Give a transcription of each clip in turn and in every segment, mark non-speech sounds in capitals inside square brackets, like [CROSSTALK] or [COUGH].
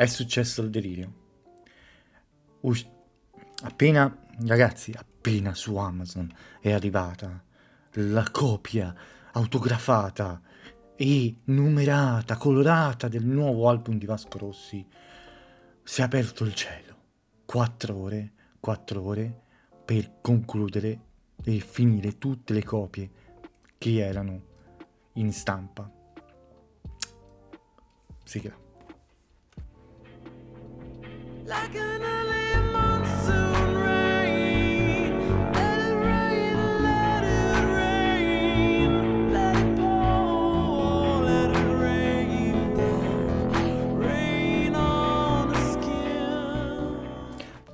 è successo il delirio. Us- appena, ragazzi, appena su Amazon è arrivata la copia autografata e numerata, colorata del nuovo album di Vasco Rossi, si è aperto il cielo. Quattro ore, quattro ore per concludere e finire tutte le copie che erano in stampa. Sigla.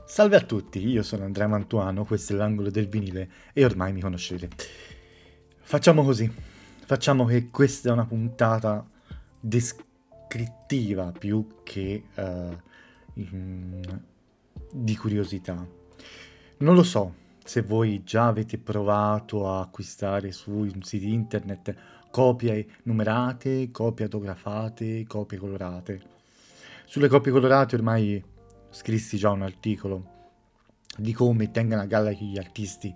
Salve a tutti, io sono Andrea Mantuano, questo è l'angolo del vinile e ormai mi conoscete. Facciamo così, facciamo che questa è una puntata descrittiva più che... Uh, di curiosità. Non lo so se voi già avete provato a acquistare su siti internet copie numerate, copie autografate, copie colorate. Sulle copie colorate ormai scrissi già un articolo di come tengano a galla gli artisti,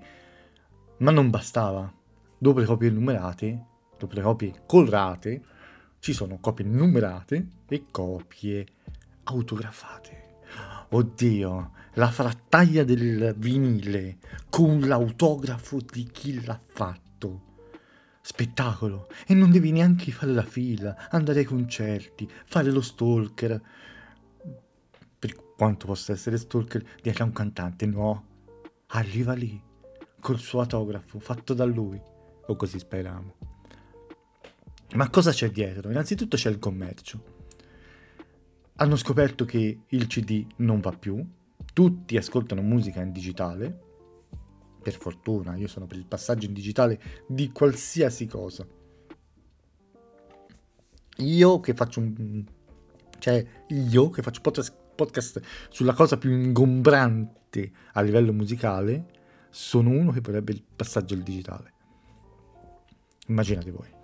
ma non bastava. Dopo le copie numerate, dopo le copie colorate, ci sono copie numerate e copie autografate. Oddio, la frattaglia del vinile con l'autografo di chi l'ha fatto. Spettacolo. E non devi neanche fare la fila, andare ai concerti, fare lo stalker. Per quanto possa essere stalker dietro a un cantante, no. Arriva lì, col suo autografo, fatto da lui. O così speriamo. Ma cosa c'è dietro? Innanzitutto c'è il commercio hanno scoperto che il CD non va più, tutti ascoltano musica in digitale, per fortuna io sono per il passaggio in digitale di qualsiasi cosa. Io che faccio un... cioè io che faccio podcast, podcast sulla cosa più ingombrante a livello musicale, sono uno che vorrebbe il passaggio al digitale. Immaginate voi.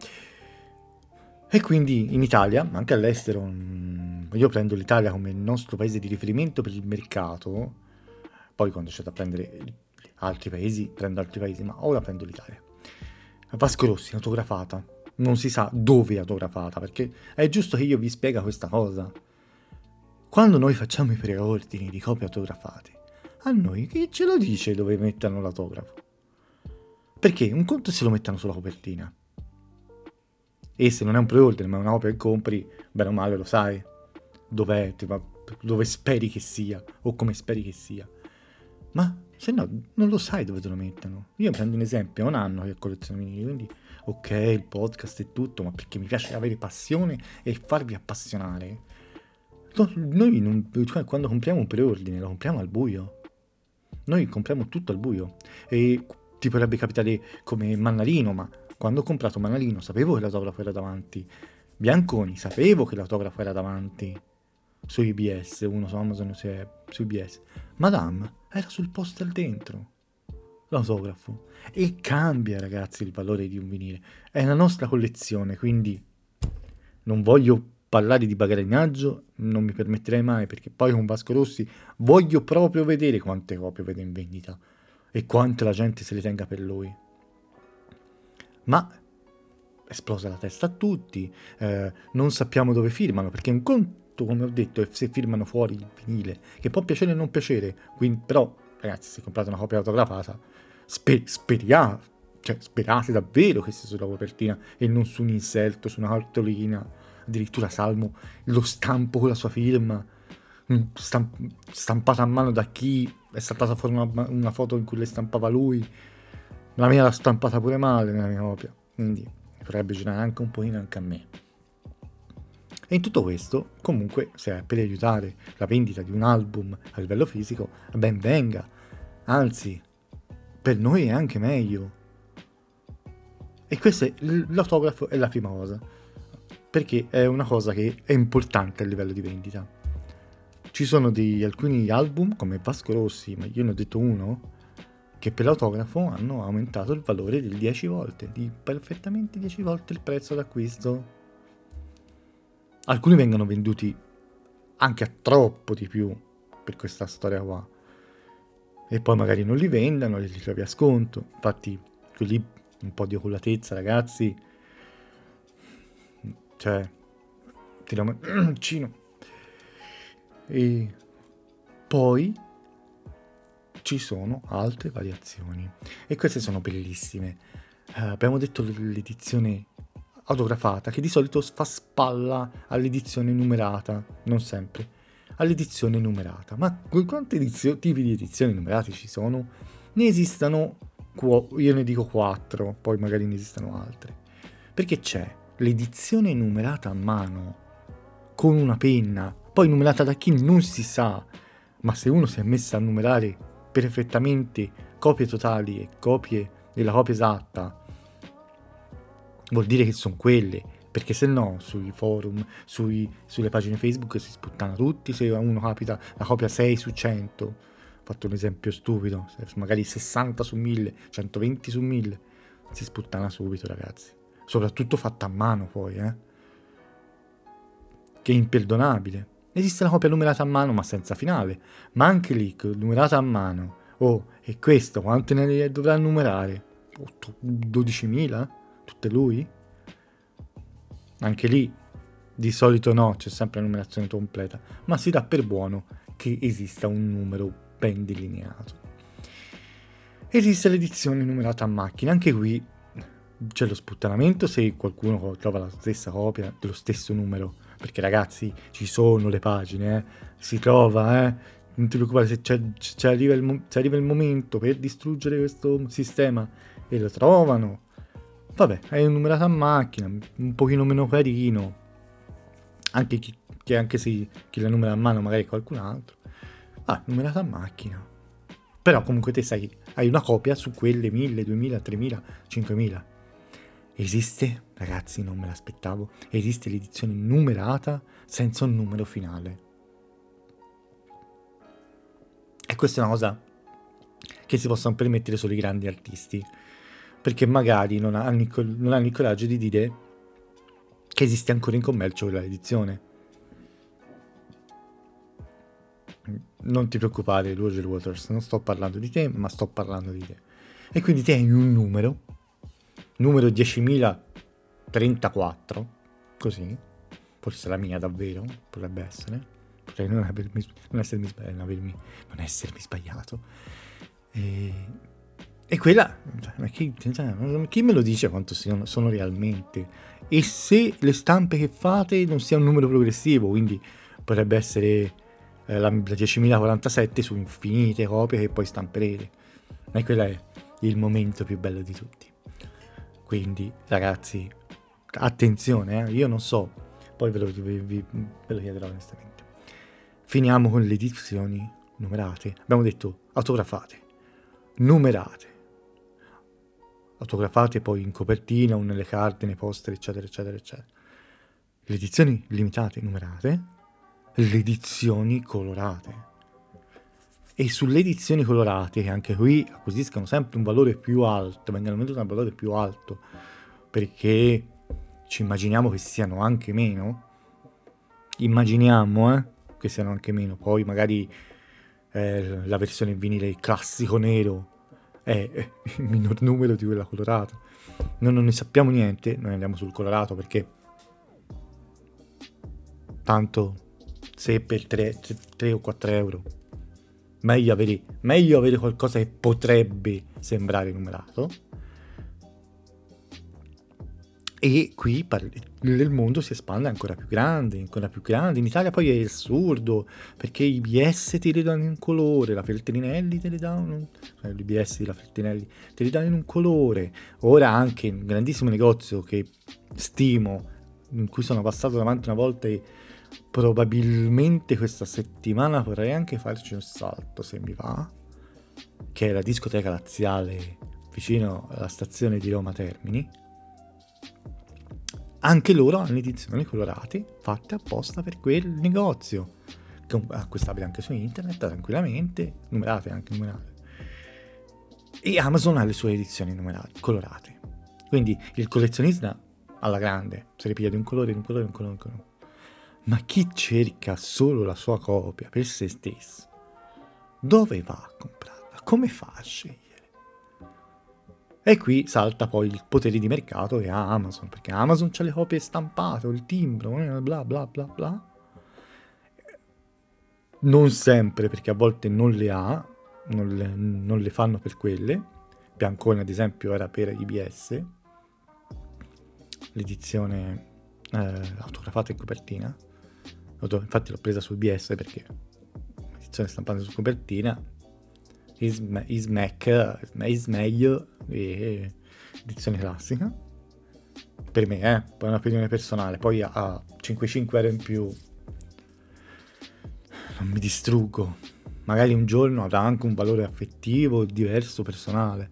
E quindi in Italia, ma anche all'estero, mm, io prendo l'Italia come il nostro paese di riferimento per il mercato, poi quando c'è da prendere altri paesi, prendo altri paesi, ma ora prendo l'Italia. Vasco Rossi, autografata, non si sa dove è autografata, perché è giusto che io vi spiega questa cosa. Quando noi facciamo i preordini di copie autografate, a noi chi ce lo dice dove mettono l'autografo? Perché un conto se lo mettono sulla copertina, e se non è un pre-order ma è un'opera che compri, bene o male lo sai dov'è, dove speri che sia o come speri che sia. Ma se no non lo sai dove te lo mettono. Io prendo un esempio, è un anno che colleziono vinili, quindi ok il podcast e tutto, ma perché mi piace avere passione e farvi appassionare. Noi non, cioè, quando compriamo un preordine lo compriamo al buio. Noi compriamo tutto al buio. E ti potrebbe capitare come Mannarino, ma quando ho comprato Manalino sapevo che l'autografo era davanti. Bianconi sapevo che l'autografo era davanti. Su IBS, uno su Amazon se su IBS. Madame era sul poster dentro. L'autografo. E cambia ragazzi il valore di un vinile. È la nostra collezione, quindi non voglio parlare di bagarinaggio, non mi permetterei mai perché poi con Vasco Rossi voglio proprio vedere quante copie vede in vendita e quanto la gente se le tenga per lui ma esplosa la testa a tutti, eh, non sappiamo dove firmano, perché un conto, come ho detto, è se firmano fuori il vinile, che può piacere o non piacere, quindi, però, ragazzi, se comprate una copia autografata, sper- speriamo, cioè, sperate davvero che sia sulla copertina e non su un inserto, su una cartolina, addirittura Salmo, lo stampo con la sua firma, stamp- stampata a mano da chi è saltata fuori una, una foto in cui le stampava lui, la mia l'ha stampata pure male nella mia copia, quindi potrebbe girare anche un pochino anche a me. E in tutto questo, comunque, se è per aiutare la vendita di un album a livello fisico, ben venga. Anzi, per noi è anche meglio. E questo è l'autografo è la prima cosa, perché è una cosa che è importante a livello di vendita. Ci sono di alcuni album, come Vasco Rossi, ma io ne ho detto uno, che per l'autografo hanno aumentato il valore di 10 volte, di perfettamente 10 volte il prezzo d'acquisto. Alcuni vengono venduti anche a troppo di più per questa storia qua. E poi magari non li vendano, li trovi a sconto. Infatti, quelli un po' di oculatezza, ragazzi. Cioè, ti lo [CLEARS THROAT] cino. E poi ci sono altre variazioni. E queste sono bellissime. Uh, abbiamo detto l'edizione autografata, che di solito fa spalla all'edizione numerata, non sempre, all'edizione numerata. Ma quanti edizio- tipi di edizioni numerate ci sono? Ne esistono, io ne dico quattro, poi magari ne esistono altre. Perché c'è l'edizione numerata a mano, con una penna, poi numerata da chi non si sa, ma se uno si è messo a numerare perfettamente copie totali e copie della copia esatta, vuol dire che sono quelle, perché se no sui forum, sui, sulle pagine Facebook si sputtano tutti, se uno capita la copia 6 su 100, ho fatto un esempio stupido, magari 60 su 1000, 120 su 1000, si sputtana subito ragazzi, soprattutto fatta a mano poi, eh? che è imperdonabile. Esiste la copia numerata a mano ma senza finale, ma anche lì, numerata a mano, oh, e questo quante ne dovrà numerare? 12.000? Tutte lui? Anche lì di solito no, c'è sempre la numerazione completa, ma si dà per buono che esista un numero ben delineato. Esiste l'edizione numerata a macchina, anche qui c'è lo sputtanamento se qualcuno trova la stessa copia dello stesso numero, perché ragazzi ci sono le pagine, eh? si trova, eh? non ti preoccupare se, c'è, arriva il, se arriva il momento per distruggere questo sistema e lo trovano, Vabbè, è un numerato a macchina, un pochino meno carino. Anche chi, che anche se chi la numera a mano magari è qualcun altro. Ah, numerato a macchina. Però comunque te sai, hai una copia su quelle 1000, 2000, 3000, 5000. Esiste, ragazzi, non me l'aspettavo, esiste l'edizione numerata senza un numero finale. E questa è una cosa che si possono permettere solo i grandi artisti perché magari non hanno, il, non hanno il coraggio di dire che esiste ancora in commercio quella edizione. Non ti preoccupare, Roger Waters, non sto parlando di te, ma sto parlando di te. E quindi te hai un numero, numero 10.034, così, forse la mia davvero, potrebbe essere, potrei non, avermi, non, essermi, non, avermi, non essermi sbagliato. E e quella, ma chi, cioè, chi, me lo dice quanto sono, sono, realmente? E se le stampe che fate non sia un numero progressivo, quindi potrebbe essere eh, la, la 10.047 su infinite copie che poi stamperete. E quello è il momento più bello di tutti. Quindi, ragazzi, attenzione, eh, io non so, poi ve lo, vi, vi, ve lo chiederò onestamente. Finiamo con le edizioni numerate. Abbiamo detto autografate, numerate autografate poi in copertina o nelle carte, nei poster, eccetera, eccetera, eccetera. Le edizioni limitate, numerate, le edizioni colorate. E sulle edizioni colorate, che anche qui acquisiscono sempre un valore più alto, vengono venduto un valore più alto, perché ci immaginiamo che siano anche meno. Immaginiamo, eh, che siano anche meno. Poi magari eh, la versione vinile classico nero è il minor numero di quella colorata. Noi non ne sappiamo niente, noi andiamo sul colorato perché tanto se per 3, 3 o 4 euro meglio avere, meglio avere qualcosa che potrebbe sembrare numerato e qui il mondo si espande ancora più grande, ancora più grande. In Italia poi è assurdo, perché i BS te li danno in colore, la Feltrinelli te li danno, cioè l'IBS della Feltrinelli te li danno in un colore. Ora anche un grandissimo negozio che stimo, in cui sono passato davanti una volta e probabilmente questa settimana vorrei anche farci un salto se mi va, che è la discoteca laziale vicino alla stazione di Roma Termini anche loro hanno edizioni colorate fatte apposta per quel negozio, acquistabile anche su internet tranquillamente, numerate anche numerate. E Amazon ha le sue edizioni numerate, colorate. Quindi il collezionista alla grande, se ripiglia di un colore, di un colore, di un colore, di un colore. Ma chi cerca solo la sua copia per se stesso, dove va a comprarla? Come fa a scegliere? E qui salta poi il potere di mercato ha Amazon, perché Amazon ha le copie stampate, il timbro, eh, bla bla bla bla. Non sempre, perché a volte non le ha, non le, non le fanno per quelle. Biancone, ad esempio, era per IBS, l'edizione eh, autografata in copertina. Infatti l'ho presa su IBS perché l'edizione stampata su copertina is, is Mac, is meglio edizione classica. Per me, eh, poi è un'opinione personale. Poi a 5-5 euro in più non mi distruggo. Magari un giorno avrà anche un valore affettivo diverso, personale.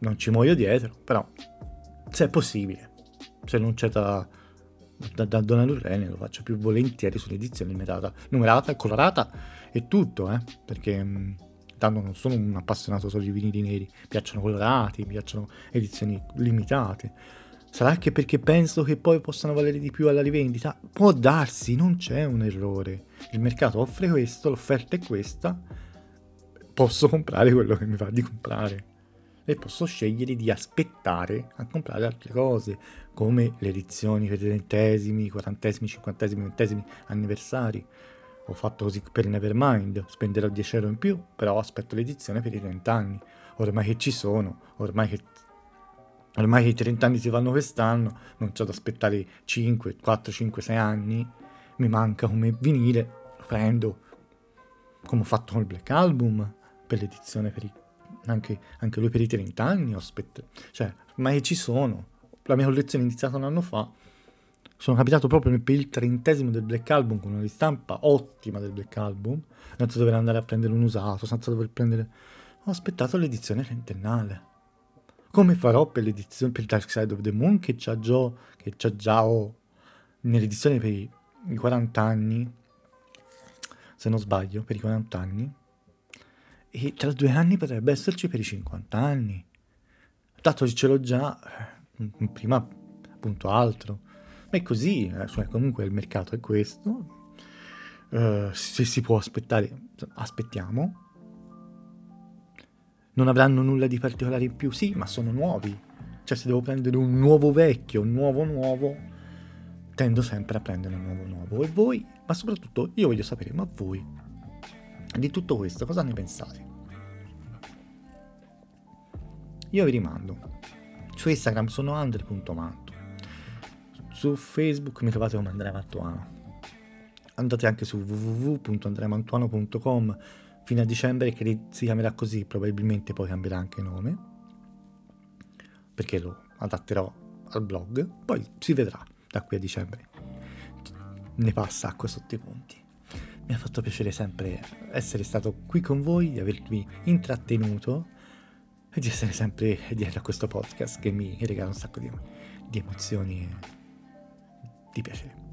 Non ci muoio dietro, però se è possibile, se non c'è da, da, da donare Rene lo faccio più volentieri sull'edizione numerata, numerata, colorata e tutto, eh, perché mm, tanto non sono un appassionato solo di vinili neri, mi piacciono colorati, mi piacciono edizioni limitate. Sarà anche perché penso che poi possano valere di più alla rivendita? Può darsi, non c'è un errore. Il mercato offre questo, l'offerta è questa, posso comprare quello che mi va di comprare e posso scegliere di aspettare a comprare altre cose, come le edizioni per i trentesimi, quarantesimi, cinquantesimi, ventesimi anniversari. Ho fatto così per Nevermind, spenderò 10 euro in più, però aspetto l'edizione per i 30 anni. Ormai che ci sono, ormai che, ormai i 30 anni si fanno quest'anno, non c'ho da aspettare 5, 4, 5, 6 anni. Mi manca come vinile, lo prendo, come ho fatto con il Black Album, per l'edizione per i, anche, anche lui per i 30 anni. Ho aspettato, cioè, ormai ci sono. La mia collezione è iniziata un anno fa sono capitato proprio per il trentesimo del Black Album con una ristampa ottima del Black Album, senza dover andare a prendere un usato, senza dover prendere... Ho aspettato l'edizione trentennale. Come farò per l'edizione per Dark Side of the Moon che c'ha già, che già oh, nell'edizione per i 40 anni, se non sbaglio, per i 40 anni, e tra due anni potrebbe esserci per i 50 anni. Che ce l'ho già, eh, prima appunto altro. Ma è così, eh, cioè comunque il mercato è questo, uh, se si può aspettare, aspettiamo. Non avranno nulla di particolare in più, sì, ma sono nuovi. Cioè se devo prendere un nuovo vecchio, un nuovo nuovo, tendo sempre a prendere un nuovo nuovo. E voi, ma soprattutto io voglio sapere, ma voi, di tutto questo cosa ne pensate? Io vi rimando. Su Instagram sono andre.manto su Facebook mi trovate come Andrea Mantuano. Andate anche su www.andreamantuano.com fino a dicembre che si chiamerà così, probabilmente poi cambierà anche nome, perché lo adatterò al blog, poi si vedrà da qui a dicembre. Ne passa acqua sotto i ponti. Mi ha fatto piacere sempre essere stato qui con voi, di avervi intrattenuto e di essere sempre dietro a questo podcast che mi regala un sacco di, di emozioni di piacere.